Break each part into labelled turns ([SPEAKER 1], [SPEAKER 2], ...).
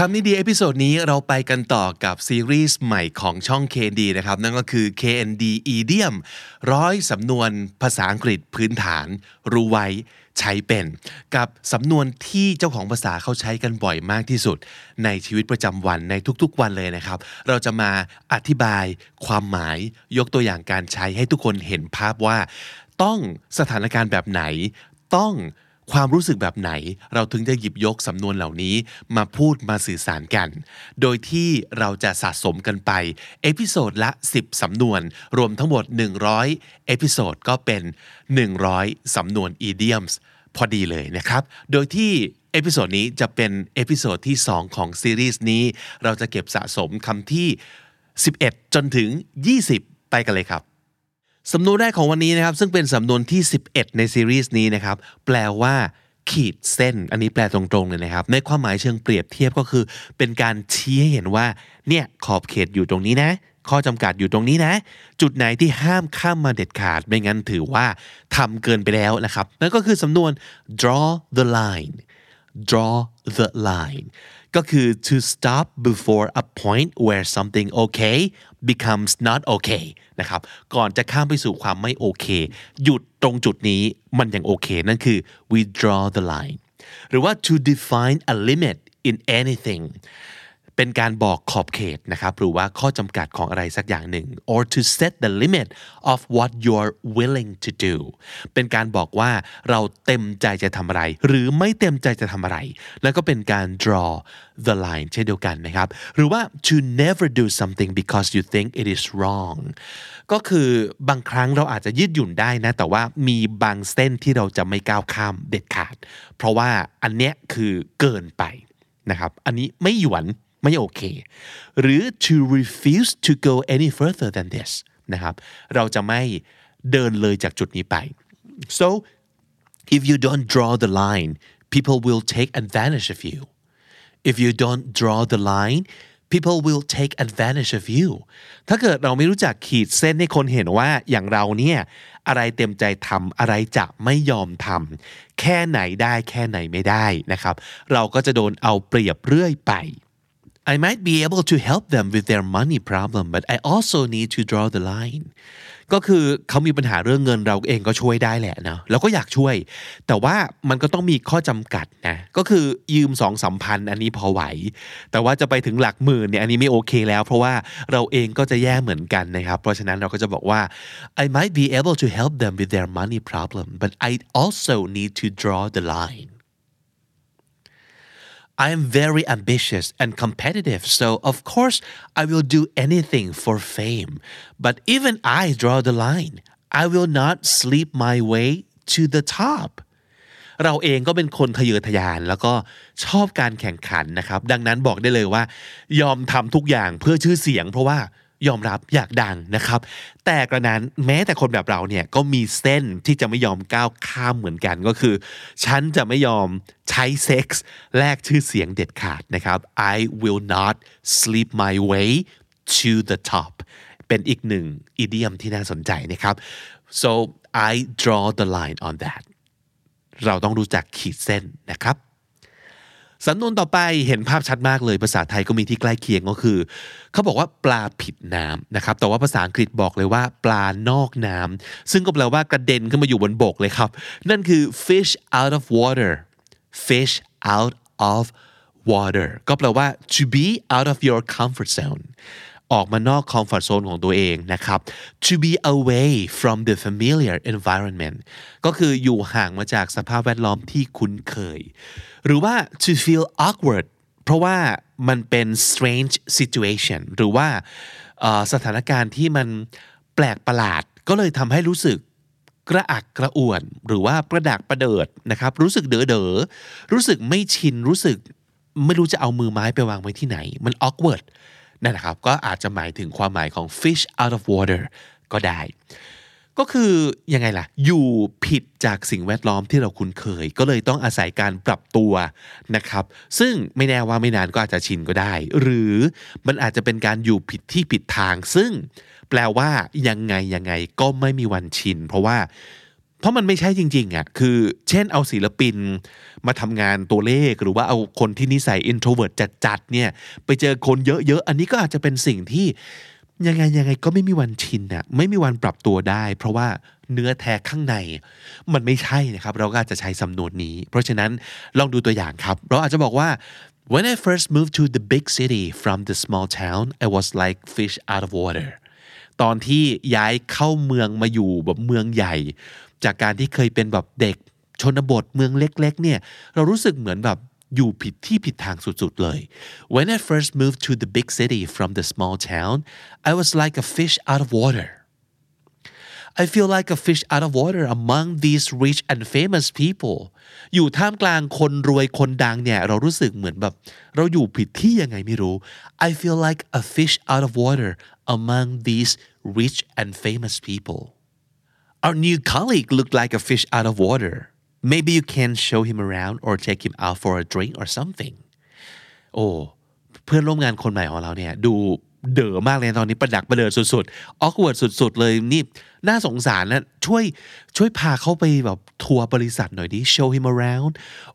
[SPEAKER 1] คำนี้ดี episode นี้เราไปกันต่อกับซีรีส์ใหม่ของช่อง KND นะครับ นั่นก็คือ KND Idiom ร้อยสำนวนภาษาอังกฤษพื้นฐาน รู้ไว้ใช้เป็น กับสำนวนที่เจ้าของภาษาเขาใช้กันบ่อยมากที่สุด ในชีวิตประจำวันในทุกๆวันเลยนะครับ เราจะมาอธิบายความหมายยกตัวอย่างการใช้ให้ทุกคนเห็นภาพว่า ต้องสถานการณ์แบบไหน ต้อง ความรู้สึกแบบไหน เราถึงจะหยิบยกสำนวนเหล่านี้มาพูดมาสื่อสารกัน โดยที่เราจะสะสมกันไป episode ละ 10 สำนวน รวมทั้งหมด 100 episode ก็เป็น 100 สำนวน idioms พอดีเลยนะครับ โดยที่ episode นี้จะเป็น episode ที่ 2 ของซีรีส์นี้ เราจะเก็บสะสมคำที่ 11 จนถึง 20 ไปกันเลยครับ สำนวนแรกของวันนี้นะครับ ซึ่งเป็นสำนวนที่ 11 ในซีรีส์นี้นะครับ แปลว่า ขีดเส้น อันนี้แปลตรงๆเลยนะครับ ในความหมายเชิงเปรียบเทียบก็คือ เป็นการชี้ให้เห็นว่า เนี่ยขอบเขตอยู่ตรงนี้นะ ข้อจำกัดอยู่ตรงนี้นะ จุดไหนที่ห้ามข้ามมาเด็ดขาด ไม่งั้นถือว่าทำเกินไปแล้วนะครับนั่นก็คือสำนวน draw the line draw the line ก็คือ to stop before a point where something okay becomes not okay นะครับ ก่อนจะข้ามไปสู่ความไม่โอเค หยุดตรงจุดนี้มันยังโอเค นั่นคือ we draw the line หรือว่า to define a limit in anything เป็นการบอกขอบเขตนะครับหรือว่าข้อจำกัดของอะไรสักอย่างหนึ่ง or to set the limit of what you're willing to do เป็นการบอกว่าเราเต็มใจจะทำอะไร หรือไม่เต็มใจจะทำอะไร แล้วก็เป็นการ draw the line เช่นเดียวกันนะครับ หรือว่า to never do something because you think it is wrong ก็คือบางครั้งเราอาจจะยืดหยุ่นได้นะ แต่ว่ามีบางเส้นที่เราจะไม่ก้าวข้ามเด็ดขาด เพราะว่าอันเนี้ยคือเกินไปนะครับ อันนี้ไม่หยวน ไม่โอเค หรือ to refuse to go any further than this นะครับ เราจะไม่เดินเลยจากจุดนี้ไป so if you don't draw the line people will take advantage of you if you don't draw the line people will take advantage of you ถ้าเกิดเราไม่รู้จักขีดเส้นให้คนเห็นว่าอย่างเราเนี่ยอะไรเต็มใจทำอะไรจะไม่ยอมทำแค่ไหนได้แค่ไหนไม่ได้นะครับ เราก็จะโดนเอาเปรียบเรื่อยไป I might be able to help them with their money problem but I also need to draw the line ก็คือเขามีปัญหาเรื่องเงินเราเองก็ช่วยได้แหละนะเราก็อยากช่วย แต่ว่ามันก็ต้องมีข้อจำกัดนะ ก็คือยืมสองสามพันอันนี้พอไหว แต่ว่าจะไปถึงหลักหมื่นเนี่ยอันนี้ไม่โอเคแล้ว เพราะว่าเราเองก็จะแย่เหมือนกันนะครับ เพราะฉะนั้นเราก็จะบอกว่า I might be able to help them with their money problem but I also need to draw the line I am very ambitious and competitive, so of course I will do anything for fame. But even I draw the line. I will not sleep my way to the top. เราเองก็เป็นคนทะเยอทะยานแล้วก็ชอบการแข่งขันนะครับ ดังนั้นบอกได้เลยว่า ยอมทำทุกอย่างเพื่อชื่อเสียง เพราะว่า ยอมรับอยากดังนะครับ แต่กระนั้นแม้แต่คนแบบเราเนี่ยก็มีเส้นที่จะไม่ยอมก้าวข้ามเหมือนกันก็คือ ฉันจะไม่ยอมใช้เซ็กส์แลกชื่อเสียงเด็ดขาดนะครับ I will not sleep my way to the top เป็นอีกหนึ่งอีเดียมที่น่าสนใจนะครับ so I draw the line on that เราต้องรู้จักขีดเส้นนะครับ สำนวนต่อไปเห็นภาพชัดมากเลยภาษาไทยก็มีที่ใกล้เคียงก็คือ เขาบอกว่าปลาผิดน้ำนะครับแต่ว่าภาษาอังกฤษบอกเลยว่า ปลานอกน้ำซึ่งก็แปลว่ากระเด็นขึ้นมาอยู่บนบกเลยครับ นั่นคือ fish out of water fish out of water ก็แปลว่า to be out of your comfort zone ออกมานอกคอมฟอร์ z โซนของตัวเองนะครับ to be away from the familiar environment ก็คืออยู่ห่างมาจากสภาพแวดล้อมที่คุ้นเคย หรือว่า to feel awkward เพราะว่ามันเป็น strange situation หรือว่าสถานการณ์ที่มันแปลกประหลาด ก็เลยทำให้รู้สึกกระอักกระอ่วน หรือว่าประดักประเดิดนะครับ รู้สึกเด๋อเด๋อรู้สึกไม่ชินรู้สึกไม่รู้จะเอามือไม้ไปวางไว้ที่ไหน มัน awkward นั่นนะครับ ก็อาจจะหมายถึงความหมายของ fish out of water ก็ได้ ก็คือยังไงล่ะ อยู่ผิดจากสิ่งแวดล้อมที่เราคุ้นเคย ก็เลยต้องอาศัยการปรับตัวนะครับ ซึ่งไม่แน่ว่าไม่นานก็อาจจะชินก็ได้ หรือมันอาจจะเป็นการอยู่ผิดที่ผิดทาง ซึ่งแปลว่ายังไงยังไงก็ไม่มีวันชิน เพราะว่าเพราะมันไม่ใช่จริงๆอะ คือเช่นเอาศิลปินมาทำงานตัวเลขหรือว่าเอาคนที่นิสัย introvert จัดๆเนี่ยไปเจอคนเยอะๆ อันนี้ก็อาจจะเป็นสิ่งที่ ยังไงยังไงก็ไม่มีวันชินน่ะไม่มีวันปรับตัวได้ เพราะว่าเนื้อแท้ข้างใน มันไม่ใช่นะครับ เราก็อาจจะใช้สำนวนนี้ เพราะฉะนั้นลองดูตัวอย่างครับ เราอาจจะบอกว่า when I first moved to the big city from the small town I was like fish out of water ตอนที่ย้ายเข้าเมืองมาอยู่แบบเมืองใหญ่ จากการที่เคยเป็นแบบเด็กชนบทเมืองเล็ก ๆ เนี่ย เรารู้สึกเหมือนแบบ อยู่ผิดที่ผิดทางสุดๆเลย When I first moved to the big city from the small town I was like a fish out of water I feel like a fish out of water among these rich and famous people อยู่ท่ามกลางคนรวยคนดังเนี่ยเรารู้สึกเหมือนแบบเราอยู่ผิดที่ยังไงไม่รู้ I feel like a fish out of water among these rich and famous people Our new colleague looked like a fish out of water maybe you can show him around or take him out for a drink or something โอ้เพื่อนร่วมงานคนใหม่ของเราเนี่ยดู เด๋อมากเลยตอนนี้ประดักประเดิดสุดๆ awkward สุด ๆ เลยนี่น่าสงสารนะช่วยช่วยพาเขาไปแบบทัวร์บริษัทหน่อยดิ show him around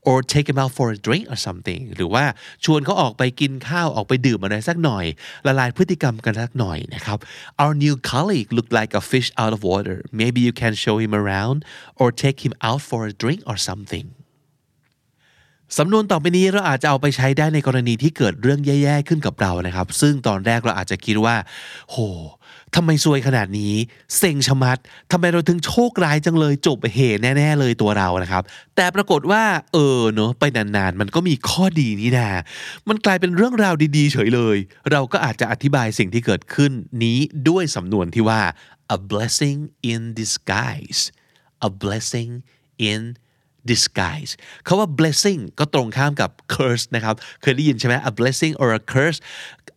[SPEAKER 1] or take him out for a drink or something หรือว่าชวนเขาออกไปกินข้าวออกไปดื่มอะไรสักหน่อย ละลายพฤติกรรมกันสักหน่อยนะครับ our new colleague looked like a fish out of water maybe you can show him around or take him out for a drink or something สำนวนต่อไปนี้เราอาจจะเอาไปใช้ได้ในกรณีที่เกิดเรื่องแย่ๆขึ้นกับเรานะครับ ซึ่งตอนแรกเราอาจจะคิดว่า โหทำไมซวยขนาดนี้ เซ็งชะมัดทำไมเราถึงโชคร้ายจังเลยจบเหตุแน่ ๆ เลยตัวเรานะครับ แต่ปรากฏว่า เออเนอะไปนานๆ มันก็มีข้อดีนี่นามันกลายเป็นเรื่องราวดีๆ เฉยเลย เราก็อาจจะอธิบายสิ่งที่เกิดขึ้นนี้ด้วยสำนวนที่ว่า a blessing in disguise a blessing in disguise คาว่า blessing ก็ตรงข้ามกับ curse นะครับ เคยได้ยินใช่ไหม a blessing or a curse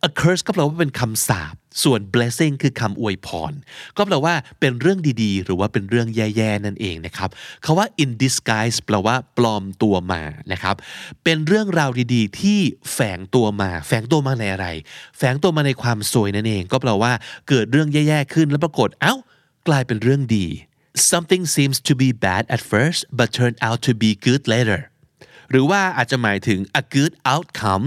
[SPEAKER 1] a curse ก็แปลว่าเป็นคำสาป ส่วน blessing คือคำอวยพร ก็แปลว่าเป็นเรื่องดีๆ หรือว่าเป็นเรื่องแย่ๆ นั่นเองนะครับคาว่า in disguise แปลว่าปลอมตัวมา นะครับ เป็นเรื่องราวดีๆ ที่แฝงตัวมา แฝงตัวมาในอะไร แฝงตัวมาในความสวยนั่นเอง ก็แปลว่าเกิดเรื่องแย่ๆ ขึ้นแล้วปรากฏ เอ้า กลายเป็นเรื่องดี something seems to be bad at first but turned out to be good later หรือว่าอาจจะหมายถึง a good outcome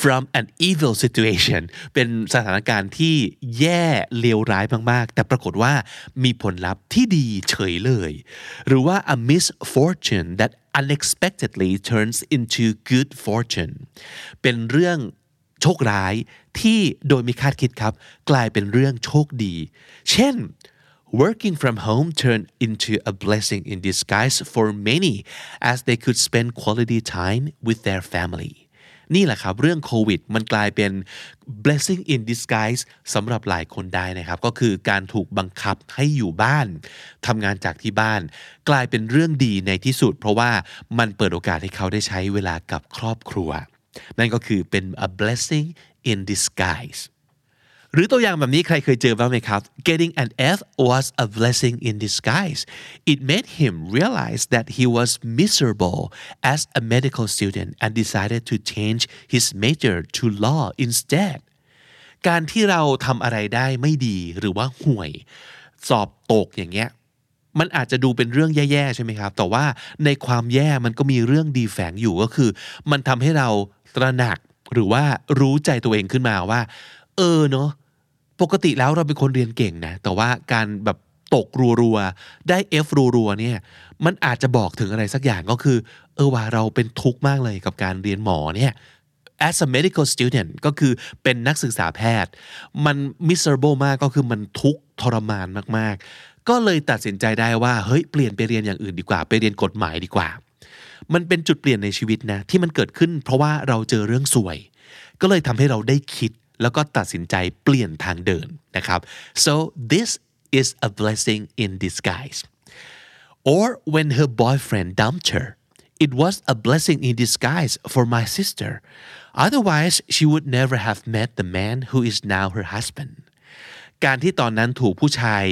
[SPEAKER 1] from an evil situation เป็นสถานการณ์ที่แย่เลวร้ายมาก ๆ แต่ปรากฏว่ามีผลลัพธ์ที่ดีเฉยเลย หรือว่า a misfortune that unexpectedly turns into good fortune เป็นเรื่องโชคร้ายที่โดยไม่คาดคิดครับ กลายเป็นเรื่องโชคดี เช่น working from home turned into a blessing in disguise for many as they could spend quality time with their family นี่แหละครับ เรื่องโควิด มันกลายเป็น blessing in disguise สำหรับหลายคนได้นะครับ ก็คือการถูกบังคับให้อยู่บ้านทำงานจากที่บ้าน กลายเป็นเรื่องดีในที่สุด เพราะว่ามันเปิดโอกาสให้เขาได้ใช้เวลากับครอบครัว นั่นก็คือเป็น a blessing in disguise หรือตัวอย่างแบบนี้ใครเคยเจอบ้างไหมครับ Getting an F was a blessing in disguise it made him realize that he was miserable as a medical student and decided to change his major to law instead การที่เราทำอะไรได้ไม่ดีหรือว่าห่วย สอบตกอย่างเงี้ยมันอาจจะดูเป็นเรื่องแย่ๆใช่ไหมครับ แต่ว่าในความแย่มันก็มีเรื่องดีแฝงอยู่ก็คือ มันทำให้เราตระหนักหรือว่ารู้ใจตัวเองขึ้นมาว่า เออเนาะปกติแล้วเราเป็นคนเรียนเก่งนะ แต่ว่าการแบบตกรัวๆ ได้ F รัวๆเนี่ย มันอาจจะบอกถึงอะไรสักอย่างก็คือ เออว่าเราเป็นทุกข์มากเลยกับการเรียนหมอเนี่ย as a medical student ก็คือเป็นนักศึกษาแพทย์ มัน miserable มากก็คือมันทุกข์ทรมานมากๆ ก็เลยตัดสินใจได้ว่า เฮ้ย เปลี่ยนไปเรียนอย่างอื่นดีกว่า ไปเรียนกฎหมายดีกว่า มันเป็นจุดเปลี่ยนในชีวิตนะ ที่มันเกิดขึ้น เพราะว่าเราเจอเรื่องสวย ก็เลยทำให้เราได้คิด แล้วก็ตัดสินใจเปลี่ยนทางเดินนะครับ so this is a blessing in disguise or when her boyfriend dumped her it was a blessing in disguise for my sister otherwise she would never have met the man who is now her husband การที่ตอนนั้นถูกผู้ชาย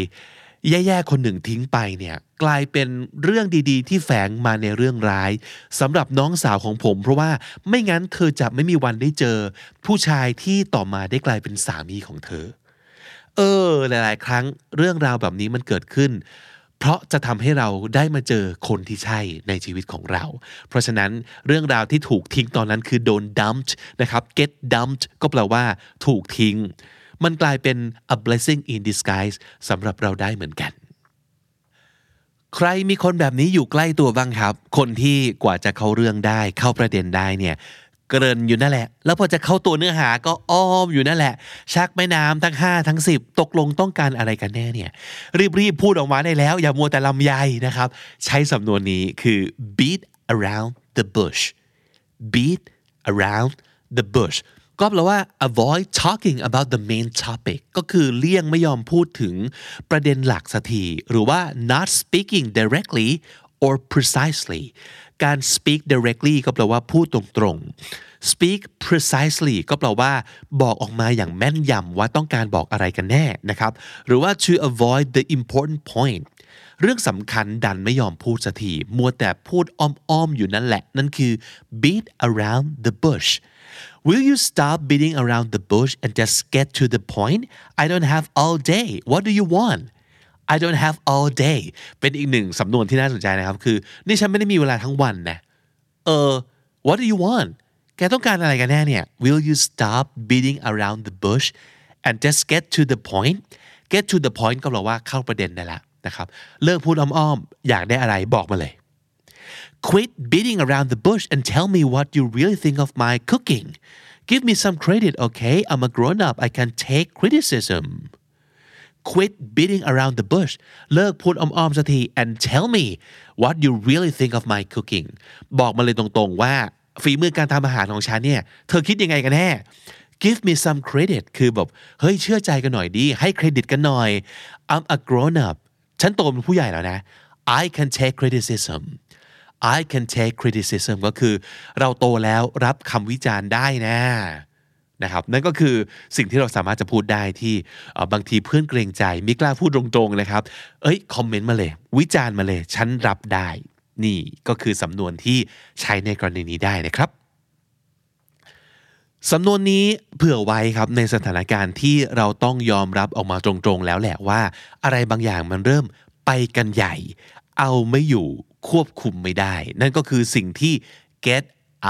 [SPEAKER 1] แย่ๆคนหนึ่งทิ้งไปเนี่ยกลายเป็นเรื่องดีๆ ที่แฝงมาในเรื่องร้ายสำหรับน้องสาวของผม เพราะว่าไม่งั้นเธอจะไม่มีวันได้เจอ ผู้ชายที่ต่อมาได้กลายเป็นสามีของเธอ เออ หลายๆ ครั้งเรื่องราวแบบนี้มันเกิดขึ้น เพราะจะทำให้เราได้มาเจอคนที่ใช่ในชีวิตของเรา เพราะฉะนั้นเรื่องราวที่ถูกทิ้งตอนนั้นคือโดน dumped นะครับ get dumped ก็แปลว่า ถูกทิ้ง มันกลายเป็น a blessing in disguise สำหรับเราได้เหมือนกัน ใครมีคนแบบนี้อยู่ใกล้ตัวบ้างครับ คนที่กว่าจะเข้าเรื่องได้เข้าประเด็นได้เนี่ยเกริ่นอยู่นั่นแหละ แล้วพอจะเข้าตัวเนื้อหาก็อ้อมอยู่นั่นแหละ ชักแม่น้ำทั้ง 5 ทั้ง 10 ตกลงต้องการอะไรกันแน่เนี่ย รีบๆ พูดออกมาได้แล้ว อย่ามัวแต่ลำไยนะครับ ใช้สำนวนนี้คือ beat around the bush beat around the bush ก็แปลว่า avoid talking about the main topic ก็คือเลี่ยงไม่ยอมพูดถึงประเด็นหลักสักทีหรือว่า not speaking directly or precisely การ speak directly ก็แปลว่าพูดตรงๆ speak precisely ก็แปลว่า บอกออกมาอย่างแม่นยำว่าต้องการบอกอะไรกันแน่นะครับ หรือว่า to avoid the important point เรื่องสำคัญดันไม่ยอมพูดสักทีมัวแต่พูดอ้อมๆอยู่นั่นแหละ นั่นคือ beat around the bush Will you stop beating around the bush and just get to the point? I don't have all day. What do you want? I don't have all day เป็นอีกหนึ่งสำนวนที่น่าสนใจนะครับ คือ นี่ฉันไม่ได้มีเวลาทั้งวันนะ เออ What do you want แกต้องการอะไรกันแน่เนี่ย Will you stop beating around the bush and just get to the point get to the point ก็แปลว่าเข้าประเด็นได้แล้ว นะครับเลิกพูดอ้อมๆอยากได้อะไรบอกมาเลย Quit beating around the bush and tell me what you really think of my cooking. Give me some credit, okay? I'm a grown up. I can take criticism. Quit beating around the bush เลิกพูดอ้อมๆสักที and tell me what you really think of my cooking บอกมาเลยตรงๆว่าฝีมือการทำอาหารของฉันเนี่ย เธอคิดยังไงกันแน่ give me some credit คือแบบ เฮ้ยเชื่อใจกันหน่อยดี ให้เครดิตกันหน่อย I'm a grown up ฉันโตเป็นผู้ใหญ่แล้วนะ I can take criticism I can take criticism ก็คือเราโตแล้วรับคำวิจารณ์ได้นะนะครับนั่นก็คือสิ่งที่เราสามารถจะพูดได้ที่บางทีเพื่อนเกรงใจไม่กล้าพูดตรงๆนะครับ เอ้ยคอมเมนต์มาเลย วิจารณ์มาเลย ฉันรับได้ นี่ก็คือสำนวนที่ใช้ในกรณีนี้ได้นะครับ สำนวนนี้เผื่อไว้ครับในสถานการณ์ที่เราต้องยอมรับออกมาตรงๆแล้วแหละว่า อะไรบางอย่างมันเริ่มไปกันใหญ่ เอาไม่อยู่ควบคุมไม่ได้ นั่นก็คือสิ่งที่ get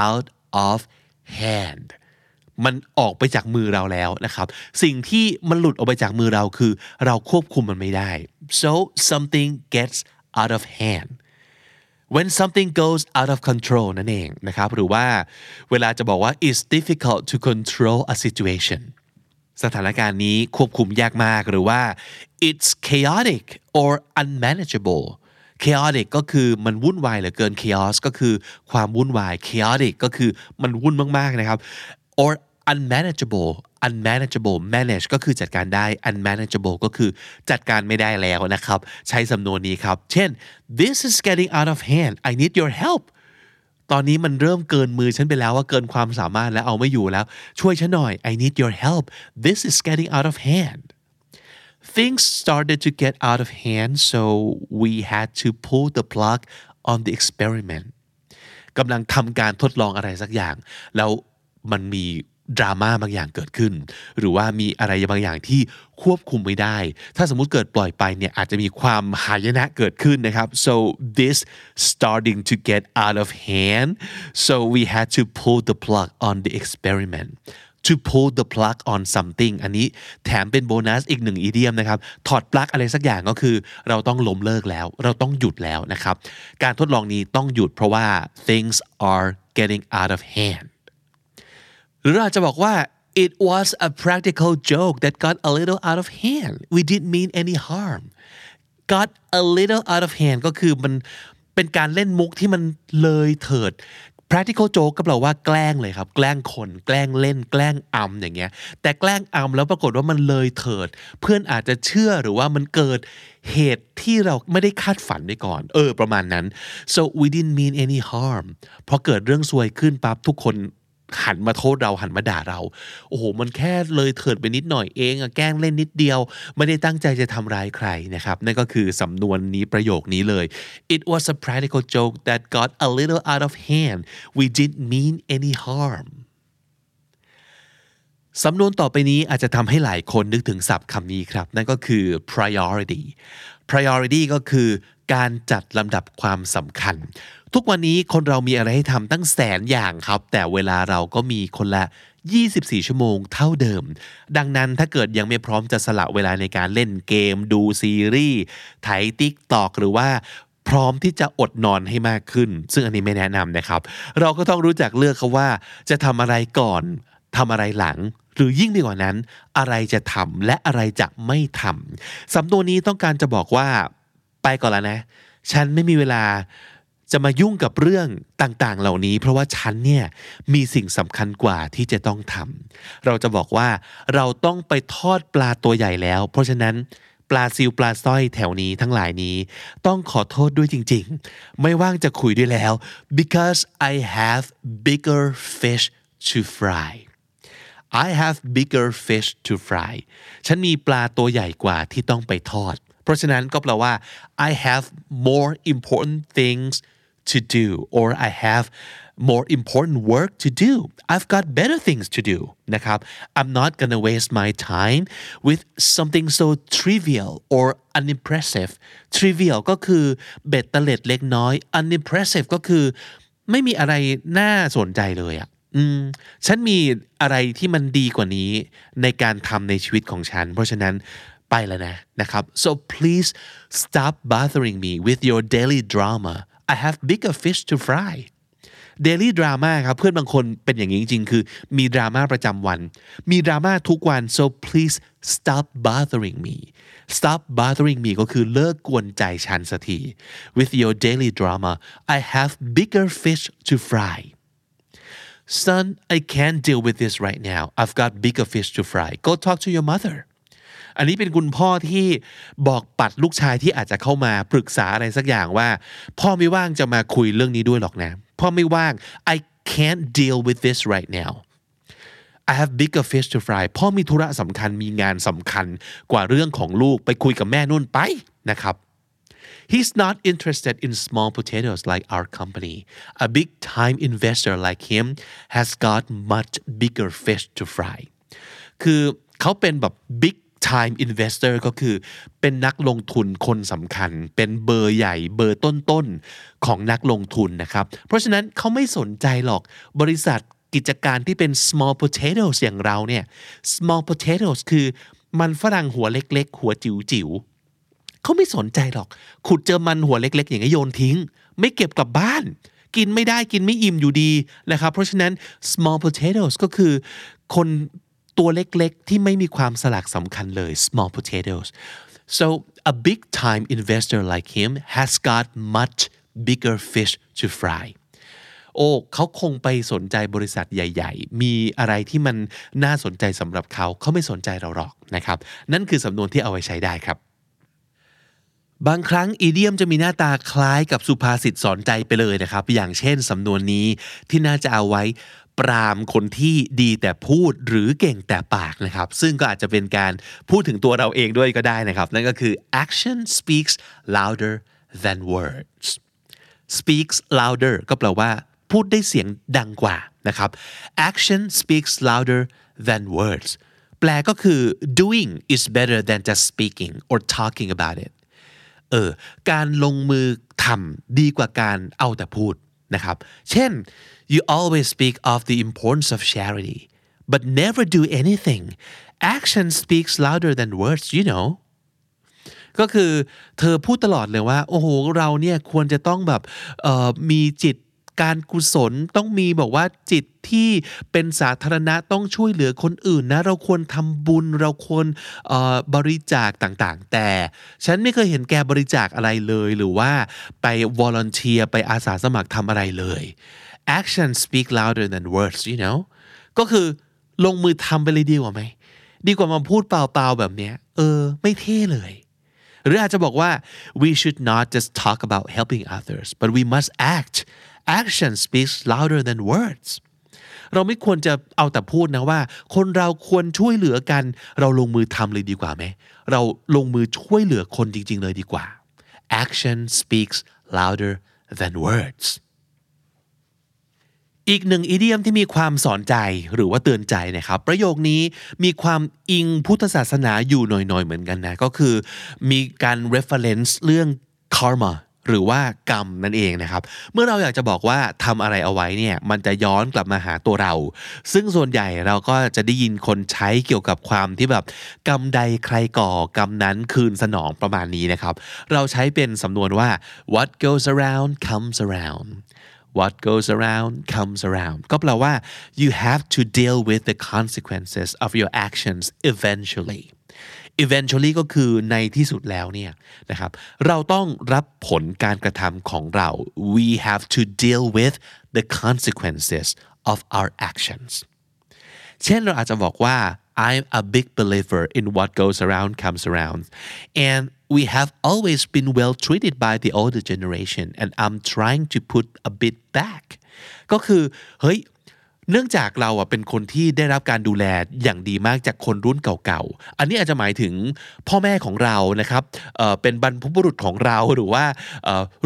[SPEAKER 1] out of hand มันออกไปจากมือเราแล้วนะครับ สิ่งที่มันหลุดออกไปจากมือเราคือ เราควบคุมมันไม่ได้ so something gets out of hand when something goes out of control นั่นเองนะครับหรือว่าเวลาจะบอกว่า it's difficult to control a situation สถานการณ์นี้ควบคุมยากมากหรือว่า it's chaotic or unmanageable chaotic ก็คือมันวุ่นวายเหลือเกิน chaos ก็คือความวุ่นวาย chaotic ก็คือมันวุ่นมากๆนะครับ or unmanageable unmanageable manage ก็คือจัดการได้ unmanageable ก็คือจัดการไม่ได้แล้วนะครับ ใช้สำนวนนี้ครับ เช่น this is getting out of hand I need your help ตอนนี้มันเริ่มเกินมือฉันไปแล้วว่าเกินความสามารถแล้วเอาไม่อยู่แล้ว ช่วยฉันหน่อย I need your help this is getting out of hand things started to get out of hand so we had to pull the plug on the experiment กำลังทำการทดลองอะไรสักอย่าง แล้วมันมี ดราม่าบางอย่างเกิดขึ้น หรือว่ามีอะไรบางอย่างที่ควบคุมไม่ได้ ถ้าสมมุติเกิดปล่อยไปเนี่ยอาจจะมีความหายนะเกิดขึ้นนะครับ so this starting to get out of hand so we had to pull the plug on the experiment to pull the plug on something อันนี้แถมเป็นโบนัสอีกหนึ่งอีเดียมนะครับ ถอดปลั๊กอะไรสักอย่างก็คือ เราต้องล้มเลิกแล้ว เราต้องหยุดแล้วนะครับ การทดลองนี้ต้องหยุดเพราะว่า things are getting out of hand รืออาจจะบอกว่า it was a practical joke that got a little out of hand we didn't mean any harm got a little out of hand ก็คือมันเป็นการเล่นมุกที่มันเลยเถิด practical joke ก็แปลว่าแกล้งเลยครับ แกล้งคน แกล้งเล่น แกล้งอำอย่างเงี้ย แต่แกล้งอำแล้วปรากฏว่ามันเลยเถิด เพื่อนอาจจะเชื่อหรือว่ามันเกิดเหตุที่เราไม่ได้คาดฝันไว้ก่อน เออ ประมาณนั้น so we didn't mean any harm พอเกิดเรื่องซวยขึ้นปั๊บทุกคน หันมาโทษเราหันมาด่าเรา โอ้โห มันแค่เลยเถิดไปนิดหน่อยเองอะแกล้งเล่นนิดเดียว ไม่ได้ตั้งใจจะทำร้ายใครนะครับ นั่นก็คือสำนวนนี้ประโยคนี้เลย it was a practical joke that got a little out of hand we didn't mean any harm สำนวนต่อไปนี้อาจจะทำให้หลายคนนึกถึงศัพท์คำนี้ครับ นั่นก็คือ priority priority ก็คือการจัดลำดับความสำคัญ ทุกวันนี้คนเรามีอะไรให้ทำตั้งแสนอย่างครับ แต่เวลาเราก็มีคนละ 24 ชั่วโมงเท่าเดิม ดังนั้นถ้าเกิดยังไม่พร้อมจะสละเวลาในการเล่นเกม ดูซีรีส์ไถติ๊กตอกหรือว่าพร้อมที่จะอดนอนให้มากขึ้น ซึ่งอันนี้ไม่แนะนำนะครับ เราก็ต้องรู้จักเลือกเขาว่า จะทำอะไรก่อนทำอะไรหลัง หรือยิ่งดีกว่านั้น อะไรจะทำและอะไรจะไม่ทำสำนวนนี้ต้องการจะบอกว่า ไปก่อนแล้วนะ ฉันไม่มีเวลา จะมายุ่งกับเรื่องต่างๆ เหล่านี้ เพราะว่าฉันเนี่ยมีสิ่งสำคัญกว่าที่จะต้องทำเราจะบอกว่าเราต้องไปทอดปลาตัวใหญ่แล้ว เพราะฉะนั้นปลาซิวปลาสร้อยแถวนี้ทั้งหลายนี้ ต้องขอโทษด้วยจริงๆ ไม่ว่างจะคุยด้วยแล้ว because I have bigger fish to fry I have bigger fish to fry ฉันมีปลาตัวใหญ่กว่าที่ต้องไปทอด เพราะฉะนั้นก็แปลว่า I have more important things to do or I have more important work to do I've got better things to do นะครับ I'm not gonna waste my time with something so trivial or unimpressive trivial ก็คือเบ็ดเตล็ดเล็กน้อย unimpressive ก็คือไม่มีอะไรน่าสนใจเลยอะอืมฉันมีอะไรที่มันดีกว่านี้ในการทำในชีวิตของฉัน เพราะฉะนั้นไปแล้วนะนะครับ so please stop bothering me with your daily drama I have bigger fish to fry daily drama ครับเพื่อนบางคนเป็นอย่างนี้จริงๆ คือมีดราม่าประจำวัน มีดราม่าทุกวัน so please stop bothering me stop bothering me ก็คือเลิกกวนใจฉันสักที with your daily drama I have bigger fish to fry son I can't deal with this right now I've got bigger fish to fry go talk to your mother อันนี้เป็นคุณพ่อที่บอกปัดลูกชายที่อาจจะเข้ามาปรึกษาอะไรสักอย่างว่า พ่อไม่ว่างจะมาคุยเรื่องนี้ด้วยหรอกนะ พ่อไม่ว่าง I can't deal with this right now I have bigger fish to fry พ่อมีธุระสำคัญมีงานสำคัญกว่าเรื่องของลูกไปคุยกับแม่นุ่นไปนะครับ He's not interested in small potatoes like our company. A big time investor like him has got much bigger fish to fry. คือเขาเป็นแบบ big time investor ก็คือเป็นนักลงทุนคนสำคัญ เป็นเบอร์ใหญ่เบอร์ต้นๆของนักลงทุนนะครับ เพราะฉะนั้นเขาไม่สนใจหรอกบริษัทกิจการที่เป็น small potatoes อย่างเราเนี่ย small potatoes คือมันฝรั่งหัวเล็ก ๆ หัวจิ๋วๆเขาไม่สนใจหรอก ขุดเจอมันหัวเล็ก ๆ อย่างนี้โยนทิ้ง ไม่เก็บกลับบ้าน กินไม่ได้กินไม่อิ่มอยู่ดีนะครับ เพราะฉะนั้น small potatoes ก็คือคน ตัวเล็กๆ ที่ไม่มีความสลักสำคัญเลย small potatoes so a big time investor like him has got much bigger fish to fry โอ้เขาคงไปสนใจบริษัทใหญ่ ๆ มีอะไรที่มันน่าสนใจสำหรับเขา เขาไม่สนใจเราหรอกนะครับ นั่นคือสำนวนที่เอาไว้ใช้ได้ครับ บางครั้งอีเดียมจะมีหน้าตาคล้ายกับสุภาษิตสอนใจไปเลยนะครับ อย่างเช่นสำนวนนี้ที่น่าจะเอาไว้ ปรามคนที่ดีแต่พูดหรือเก่งแต่ปากนะครับ ซึ่งก็อาจจะเป็นการพูดถึงตัวเราเองด้วยก็ได้นะครับ นั่นก็คือ action speaks louder than words speaks louder ก็แปลว่า พูดได้เสียงดังกว่านะครับ action speaks louder than words แปลก็คือ doing is better than just speaking or talking about it เออ การลงมือทำดีกว่าการเอาแต่พูด นะครับเช่น you always speak of the importance of charity but never do anything action speaks louder than words you know ก็คือเธอพูดตลอดเลยว่า โอ้โห เราเนี่ยควรจะต้องแบบมีจิต การกุศลต้องมีบอกว่าจิตที่เป็นสาธารณะต้องช่วยเหลือคนอื่นนะ เราควรทำบุญเราควรบริจาคต่างๆ แต่ฉันไม่เคยเห็นแกบริจาคอะไรเลยหรือว่าไปวอล u n เ e e r ไปอาสาสมัครทำอะไรเลย action speak louder than words you know ก็คือลงมือทำไปเลยดีกว่าไหม ดีกว่ามาพูดเปล่าๆแบบเนี้ย เออ ไม่เท่เลย หรืออาจจะบอกว่า we should not just talk about helping others but we must act action speaks louder than words เราไม่ควรจะเอาแต่พูดนะว่า คนเราควรช่วยเหลือกัน เราลงมือทำเลยดีกว่าไหม เราลงมือช่วยเหลือคนจริง ๆ เลยดีกว่า action speaks louder than words อีกหนึ่งอีเดียมที่มีความสอนใจหรือว่าเตือนใจนะครับ ประโยคนี้มีความอิงพุทธศาสนาอยู่หน่อยๆ เหมือนกันนะ ก็คือมีการ reference เรื่อง karma หรือว่ากรรมนั่นเองนะครับ เมื่อเราอยากจะบอกว่าทำอะไรเอาไว้เนี่ยมันจะย้อนกลับมาหาตัวเรา ซึ่งส่วนใหญ่เราก็จะได้ยินคนใช้เกี่ยวกับความที่แบบ กรรมใดใครก่อกรรมนั้นคืนสนองประมาณนี้นะครับ เราใช้เป็นสำนวนว่า what goes around comes around what goes around comes around ก็แปลว่า you have to deal with the consequences of your actions eventually eventually ก็คือในที่สุดแล้วเนี่ยนะครับเราต้องรับผลการกระทำของเรา we have to deal with the consequences of our actions เช่นเราอาจจะบอกว่า I'm a big believer in what goes around comes around and we have always been well treated by the older generation and I'm trying to put a bit back ก็คือเฮ้ย เนื่องจากเราอะเป็นคนที่ได้รับการดูแลอย่างดีมากจากคนรุ่นเก่าๆ อันนี้อาจจะหมายถึงพ่อแม่ของเรานะครับเเป็นบรรพบุรุษของเราหรือว่า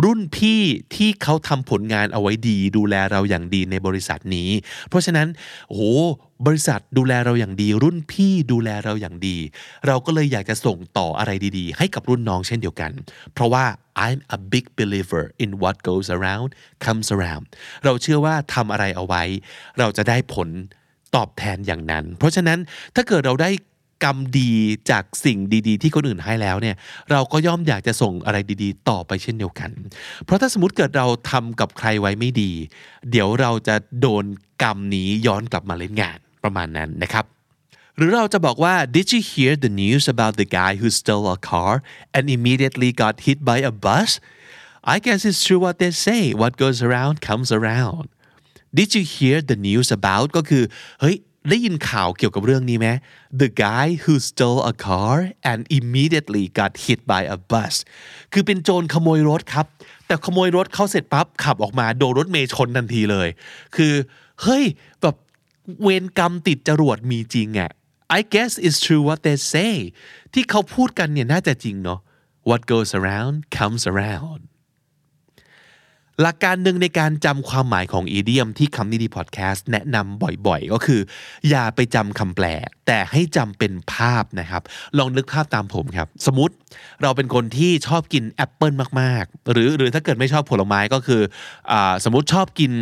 [SPEAKER 1] รุ่นพี่ที่เขาทำผลงานเอาไว้ดี ดูแลเราอย่างดีในบริษัทนี้ เพราะฉะนั้นโอ้ บริษัทดูแลเราอย่างดี รุ่นพี่ดูแลเราอย่างดี เราก็เลยอยากจะส่งต่ออะไรดีๆ ให้กับรุ่นน้องเช่นเดียวกัน เพราะว่า I'm a big believer in what goes around comes around เราเชื่อว่าทำอะไรเอาไว้ เราจะได้ผลตอบแทนอย่างนั้น เพราะฉะนั้นถ้าเกิดเราได้กรรมดีจากสิ่งดีๆ ที่คนอื่นให้แล้วเนี่ยเราก็ย่อมอยากจะส่งอะไรดีๆ ต่อไปเช่นเดียวกัน เพราะถ้าสมมติเกิดเราทำกับใครไว้ไม่ดี เดี๋ยวเราจะโดนกรรมนี้ย้อนกลับมาเล่นงาน ประมาณนั้นนะครับ หรือเราจะบอกว่า did you hear the news about the guy who stole a car and immediately got hit by a bus I guess it's true what they say what goes around comes around did you hear the news about ก็คือ เฮ้ย ได้ยินข่าวเกี่ยวกับเรื่องนี้ไหม The guy who stole a car and immediately got hit by a bus คือเป็นโจรขโมยรถครับ แต่ขโมยรถเขาเสร็จปั๊บขับออกมาโดนรถเมย์ชนทันทีเลย คือ เฮ้ย แบบ เวรกรรมติดจรวดมีจริงอะ I guess it's true what they say ที่เขาพูดกันเนี่ยน่าจะจริงเนาะ What goes around comes around หลักการหนึ่งในการจำความหมายของอีเดียมที่คำนี้ดีพอดแคสต์แนะนำบ่อยๆ ก็คือ อย่าไปจำคำแปล แต่ให้จำเป็นภาพนะครับ ลองนึกภาพตามผมครับ สมมติเราเป็นคนที่ชอบกินแอปเปิลมากๆ หรือหรือถ้าเกิดไม่ชอบผลไม้ก็คืออสมมติชอบกิน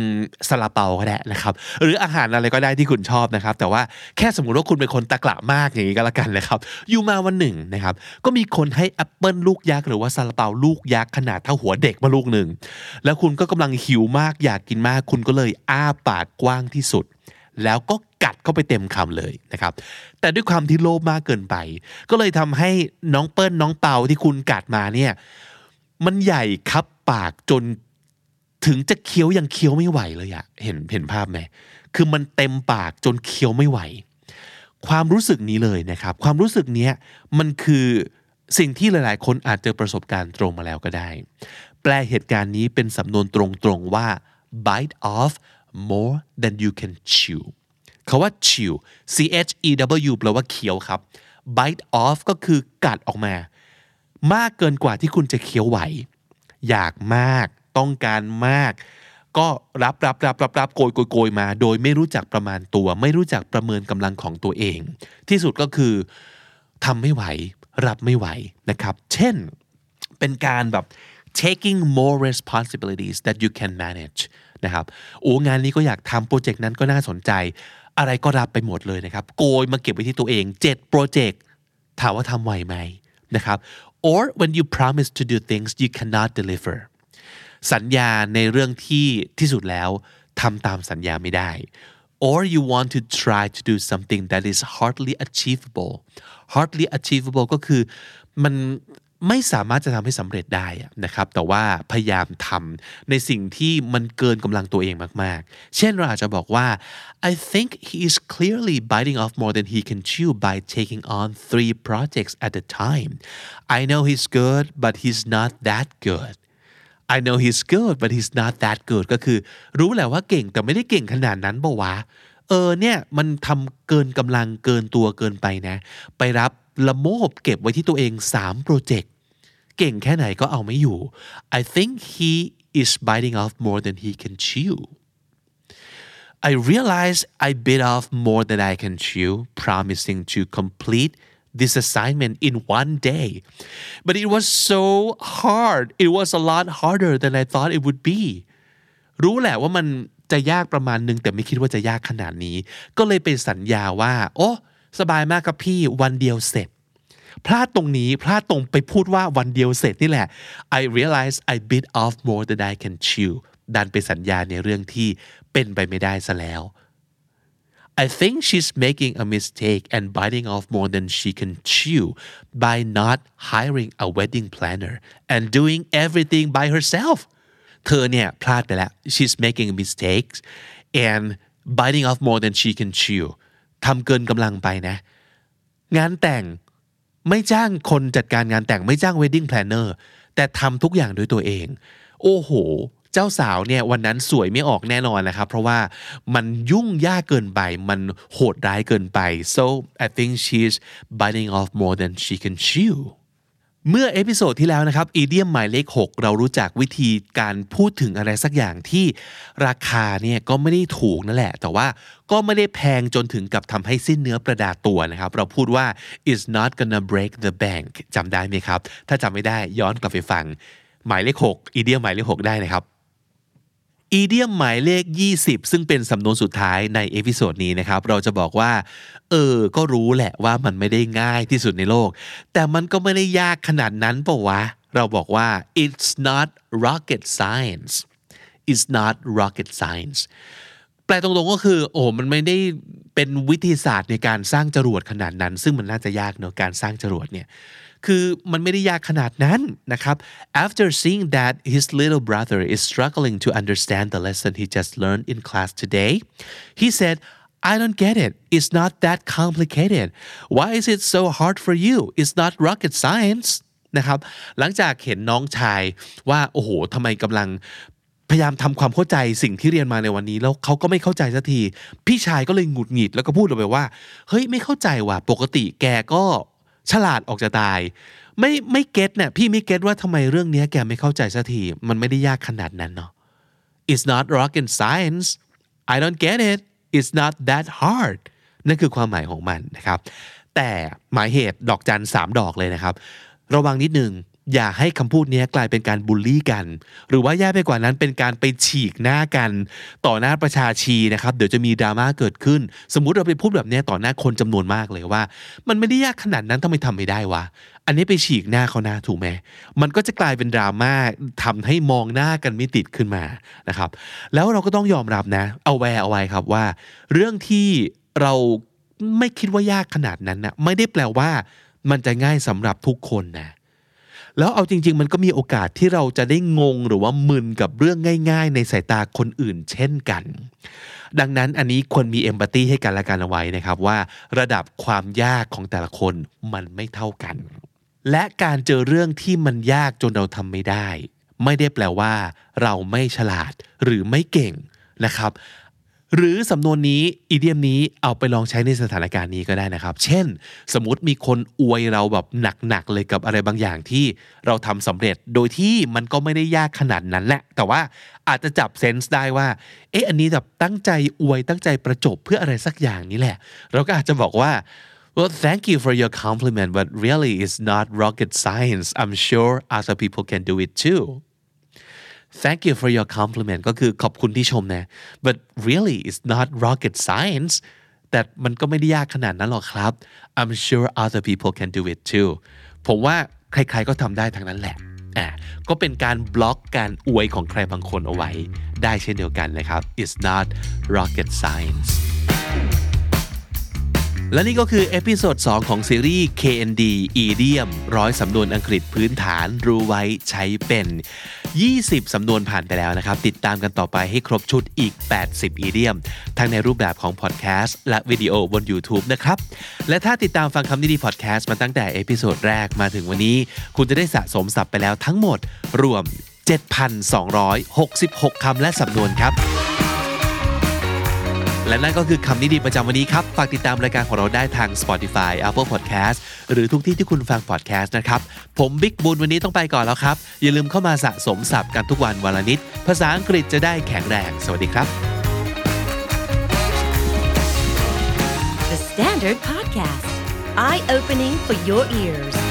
[SPEAKER 1] ซาลาเปาก็ได้นะครับ หรืออาหารอะไรก็ได้ที่คุณชอบนะครับ แต่ว่าแค่สมมติว่าคุณเป็นคนตะกละมากอย่างนี้ก็แล้วกันเลยครับ อยู่มาวันหนึ่งนะครับ ก็มีคนให้แอปเปิลลูกยักษ์หรือว่าซาลาเปาลูกยักษ์ขนาดเท่าหัวเด็กมาลูกหนึ่งแล้วคุณก็กำลังหิวมากอยากกินมาก คุณก็เลยอ้าปากกว้างที่สุด แล้วก็กัดเข้าไปเต็มคำเลยนะครับ แต่ด้วยความที่โลภมากเกินไป ก็เลยทำให้น้องเปิ้ลน้องเปาที่คุณกัดมาเนี่ยมันใหญ่ครับปากจนถึงจะเคี้ยวยังเคี้ยวไม่ไหวเลยอะเห็นเห็นภาพไหมคือมันเต็มปากจนเคี้ยวไม่ไหว ความรู้สึกนี้เลยนะครับ ความรู้สึกนี้มันคือสิ่งที่หลาย ๆ คนอาจเจอประสบการณ์ตรงมาแล้วก็ได้ แปลเหตุการณ์นี้เป็นสำนวนตรงๆว่า bite off more than you can chew คาว่า chew c h e w แปลว่าเคี้ยวครับ bite off ก็คือกัดออกมา มากเกินกว่าที่คุณจะเคี้ยวไหว อยากมาก ต้องการมาก ก็รับรับรับรับรับโกยโกยโกยมา โดยไม่รู้จักประมาณตัว ไม่รู้จักประเมินกำลังของตัวเอง ที่สุดก็คือทำไม่ไหว รับไม่ไหวนะครับ เช่น เป็นการแบบ taking more responsibilities that you can manage นะครับโอ้งานนี้ก็อยากทำโปรเจกต์นั้นก็น่าสนใจ อะไรก็รับไปหมดเลยนะครับ โกยมาเก็บไว้ที่ตัวเอง7โปรเจกต์ถามว่าทำไหวไหมนะครับ or when you promise to do things you cannot deliver สัญญาในเรื่องที่ที่สุดแล้วทำตามสัญญาไม่ได้ or you want to try to do something that is hardly achievable hardly achievable ก็คือมัน ไม่สามารถจะทำให้สำเร็จได้นะครับ แต่ว่าพยายามทำในสิ่งที่มันเกินกำลังตัวเองมากๆ เช่นเราอาจจะบอกว่า I think he is clearly biting off more than he can chew by taking on three projects at a time I know he's good but he's not that good I know he's good but he's not that good ก็คือรู้แหละว่าเก่งแต่ไม่ได้เก่งขนาดนั้นบ่วะเออเนี่ยมันทำเกินกำลังเกินตัวเกินไปนะ ไปรับ ละโมบเก็บไว้ที่ตัวเอง3โปรเจกต์เก่งแค่ไหนก็เอาไม่อยู่ I think he is biting off more than he can chew I realize I bit off more than I can chew promising to complete this assignment in one day but it was so hard it was a lot harder than I thought it would be รู้แหละว่ามันจะยากประมาณนึงแต่ไม่คิดว่าจะยากขนาดนี้ ก็เลยไปสัญญาว่า โอ้ สบายมากครับพี่วันเดียวเสร็จ พลาดตรงนี้พลาดตรงไปพูดว่าวันเดียวเสร็จนี่แหละ I realize I bit off more than I can chew ดันไปสัญญาในเรื่องที่เป็นไปไม่ได้ซะแล้ว I think she's making a mistake and biting off more than she can chew by not hiring a wedding planner and doing everything by herself เธอเนี่ยพลาดไปแล้ว she's making mistakes and biting off more than she can chew ทำเกินกำลังไปนะ งานแต่งไม่จ้างคนจัดการงานแต่งไม่จ้าง wedding planner แต่ทำทุกอย่างด้วยตัวเอง โอ้โห เจ้าสาวเนี่ยวันนั้นสวยไม่ออกแน่นอนนะครับ เพราะว่ามันยุ่งยากเกินไป มันโหดร้ายเกินไป so I think she's biting off more than she can chew เมื่อ episode ที่แล้วนะครับ idiom หมายเลข 6 เรารู้จักวิธีการพูดถึงอะไรสักอย่างที่ราคาเนี่ยก็ไม่ได้ถูกนั่นแหละ แต่ว่าก็ไม่ได้แพงจนถึงกับทำให้สิ้นเนื้อประดาตัวนะครับ เราพูดว่า is not gonna break the bank จำได้ไหมครับ ถ้าจำไม่ได้ย้อนกลับไปฟัง หมายเลข 6 idiom หมายเลข 6 ได้นะครับ idiom หมายเลข 20 ซึ่งเป็นสำนวนสุดท้ายใน episode นี้นะครับ เราจะบอกว่า เออ ก็รู้แหละว่ามันไม่ได้ง่ายที่สุดในโลก แต่มันก็ไม่ได้ยากขนาดนั้นปะวะ เราบอกว่า it's not rocket science it's not rocket science แปลตรงๆก็คือ โอ้มันไม่ได้เป็นวิทยาศาสตร์ในการสร้างจรวดขนาดนั้น ซึ่งมันน่าจะยากเนอะการสร้างจรวดเนี่ย คือมันไม่ได้ยากขนาดนั้นนะครับ after seeing that his little brother is struggling to understand the lesson he just learned in class today he said I don't get it it's not that complicated why is it so hard for you it's not rocket science นะครับหลังจากเห็นน้องชายว่าโอ้โหทำไมกำลังพยายามทำความเข้าใจสิ่งที่เรียนมาในวันนี้แล้วเขาก็ไม่เข้าใจสักที พี่ชายก็เลยหงุดหงิดแล้วก็พูดออกไปว่า เฮ้ยไม่เข้าใจว่ะปกติแกก็ ฉลาดออกจะตาย ไม่ไม่เก็ตเนี่ยพี่ไม่เก็ตว่าทำไมเรื่องนี้แกไม่เข้าใจสักทีมันไม่ได้ยากขนาดนั้นเนาะ It's not rocket science I don't get it It's not that hard นั่นคือความหมายของมันนะครับ แต่หมายเหตุดอกจันสามดอกเลยนะครับ ระวังนิดนึง อย่าให้คำพูดนี้กลายเป็นการบูลลี่กัน หรือว่าแย่ไปกว่านั้นเป็นการไปฉีกหน้ากัน ต่อหน้าประชาชีนะครับ เดี๋ยวจะมีดราม่าเกิดขึ้น สมมุติเราไปพูดแบบนี้ต่อหน้าคนจำนวนมากเลยว่า มันไม่ได้ยากขนาดนั้นทำไมทำไม่ได้วะอันนี้ไปฉีกหน้าเขาหน้าถูกไหมมันก็จะกลายเป็นดราม่าทำให้มองหน้ากันไม่ติดขึ้นมานะครับ แล้วเราก็ต้องยอมรับนะ เอาแวร์เอาไว้ครับว่า เรื่องที่เราไม่คิดว่ายากขนาดนั้นนะไม่ได้แปลว่ามันจะง่ายสำหรับทุกคนนะ แล้วเอาจริง ๆ มันก็มีโอกาสที่เราจะได้งงหรือว่ามึนกับเรื่องง่าย ๆ ในสายตาคนอื่นเช่นกัน ดังนั้นอันนี้ควรมีเอมพัตตีให้กันและกันเอาไว้นะครับว่าระดับความยากของแต่ละคนมันไม่เท่ากัน และการเจอเรื่องที่มันยากจนเราทำไม่ได้ ไม่ได้แปลว่า เราไม่ฉลาดหรือไม่เก่งนะครับ หรือสำนวนนี้อีเดียมนี้เอาไปลองใช้ในสถานการณ์นี้ก็ได้นะครับ เช่น สมมติมีคนอวยเราแบบหนักๆเลยกับอะไรบางอย่างที่เราทำสำเร็จโดยที่มันก็ไม่ได้ยากขนาดนั้นแหละ แต่ว่าอาจจะจับเซนส์ได้ว่า เอ๊ะอันนี้แบบตั้งใจอวยตั้งใจประจบเพื่ออะไรสักอย่างนี้แหละ เราก็อาจจะบอกว่า Well, thank you for your compliment, but really it's not rocket science. I'm sure other people can do it too. Thank you for your compliment ก็คือขอบคุณที่ชมนะ but really it's not rocket science แต่มันก็ไม่ได้ยากขนาดนั้นหรอกครับ I'm sure other people can do it too ผมว่าใครๆก็ทำได้ทั้งนั้นแหละอะก็เป็นการบล็อกการอวยของใครบางคนเอาไว้ ได้เช่นเดียวกันนะครับ it's not rocket science และนี่ก็คือ episode 2 ของซีรีส์ KND Idiom ร้อยสำนวนอังกฤษพื้นฐานรู้ไว้ใช้เป็น 20 สำนวนผ่านไปแล้วนะครับ ติดตามกันต่อไปให้ครบชุดอีก 80 idiom ทั้งในรูปแบบของพอดแคสต์และวิดีโอบน YouTube นะครับ และถ้าติดตามฟังคำนี้ดีพอดแคสต์มาตั้งแต่ episode แรกมาถึงวันนี้ คุณจะได้สะสมศัพท์ไปแล้วทั้งหมดรวม 7,266 คำและสำนวนครับ และนั่นก็คือคำนิดีประจำวันนี้ครับ ฝากติดตามรายการของเราได้ทาง Spotify Apple Podcast หรือทุกที่ที่คุณฟัง podcast นะครับ ผมบิ๊กบุญวันนี้ต้องไปก่อนแล้วครับ อย่าลืมเข้ามาสะสมศัพท์กันทุกวันวันละนิด ภาษาอังกฤษจะได้แข็งแรง สวัสดีครับ
[SPEAKER 2] The Standard Podcast, eye opening for your ears.